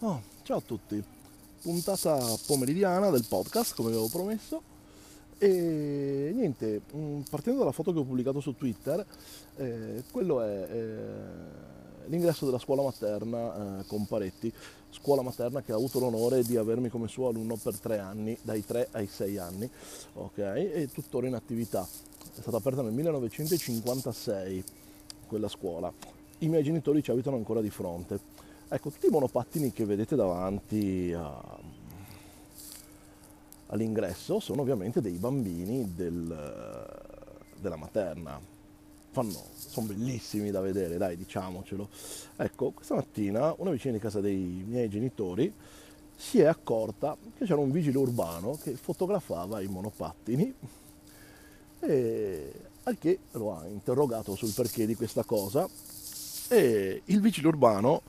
Ciao a tutti, puntata pomeridiana del podcast come avevo promesso. E niente, mm, partendo dalla foto che ho pubblicato su Twitter, eh, quello è eh, l'ingresso della scuola materna eh, con Paretti, scuola materna che ha avuto l'onore di avermi come suo alunno per tre anni, dai tre ai sei anni, ok, e tuttora in attività. È stata aperta nel 1956 quella scuola. I miei genitori ci abitano ancora di fronte Ecco, tutti i monopattini che vedete davanti a, all'ingresso sono ovviamente dei bambini del, della materna. Fanno, sono bellissimi da vedere, dai, diciamocelo. Ecco, questa mattina una vicina di casa dei miei genitori si è accorta che c'era un vigile urbano che fotografava i monopattini e al che lo ha interrogato sul perché di questa cosa e il vigile urbano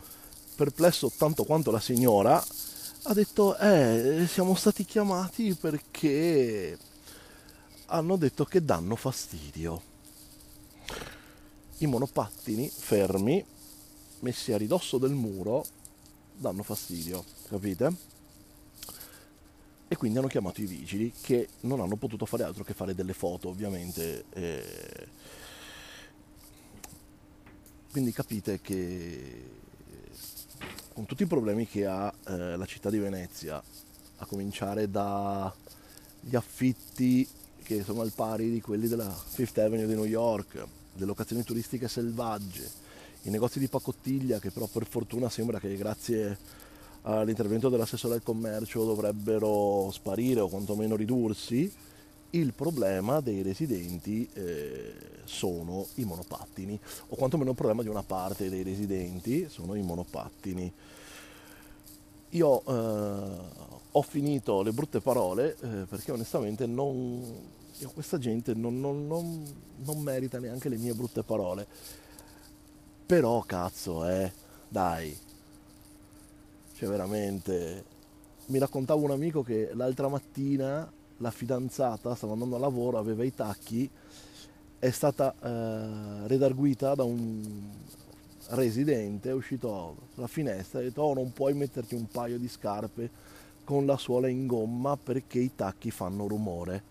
perplesso tanto quanto la signora, ha detto, eh, siamo stati chiamati perché hanno detto che danno fastidio. I monopattini fermi, messi a ridosso del muro, danno fastidio, capite? E quindi hanno chiamato i vigili che non hanno potuto fare altro che fare delle foto, ovviamente. Eh... Quindi capite che con tutti i problemi che ha eh, la città di Venezia, a cominciare dagli affitti che sono al pari di quelli della Fifth Avenue di New York, le locazioni turistiche selvagge, i negozi di pacottiglia che però per fortuna sembra che grazie all'intervento dell'assessore al commercio dovrebbero sparire o quantomeno ridursi, il problema dei residenti eh, sono i monopattini, o quantomeno il problema di una parte dei residenti sono i monopattini. Io eh, ho finito le brutte parole eh, perché onestamente non, io, questa gente non, non, non, merita neanche le mie brutte parole. Però cazzo, eh, dai, cioè veramente, mi raccontava un amico che l'altra mattina la fidanzata stava andando a lavoro, aveva i tacchi, è stata eh, redarguita da un residente, è uscito dalla finestra e ha detto oh non puoi metterti un paio di scarpe con la suola in gomma perché i tacchi fanno rumore.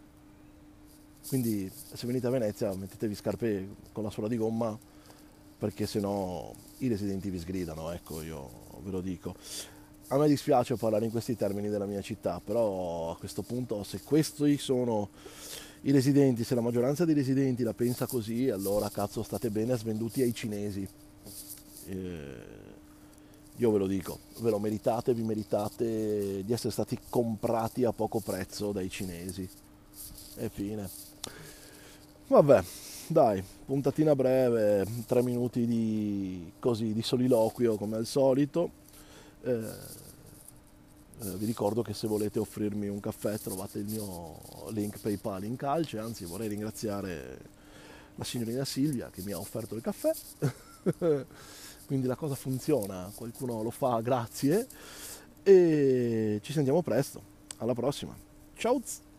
Quindi se venite a Venezia mettetevi scarpe con la suola di gomma perché sennò i residenti vi sgridano, ecco io ve lo dico a me dispiace parlare in questi termini della mia città, però a questo punto se questi sono i residenti, se la maggioranza dei residenti la pensa così, allora cazzo state bene svenduti ai cinesi. Eh, io ve lo dico, ve lo meritate, vi meritate di essere stati comprati a poco prezzo dai cinesi. E fine. Vabbè, dai, puntatina breve, tre minuti di, così, di soliloquio come al solito eh, vi ricordo che se volete offrirmi un caffè trovate il mio link PayPal in calce, anzi vorrei ringraziare la signorina Silvia che mi ha offerto il caffè. Quindi la cosa funziona, qualcuno lo fa, grazie. E ci sentiamo presto. Alla prossima. Ciao!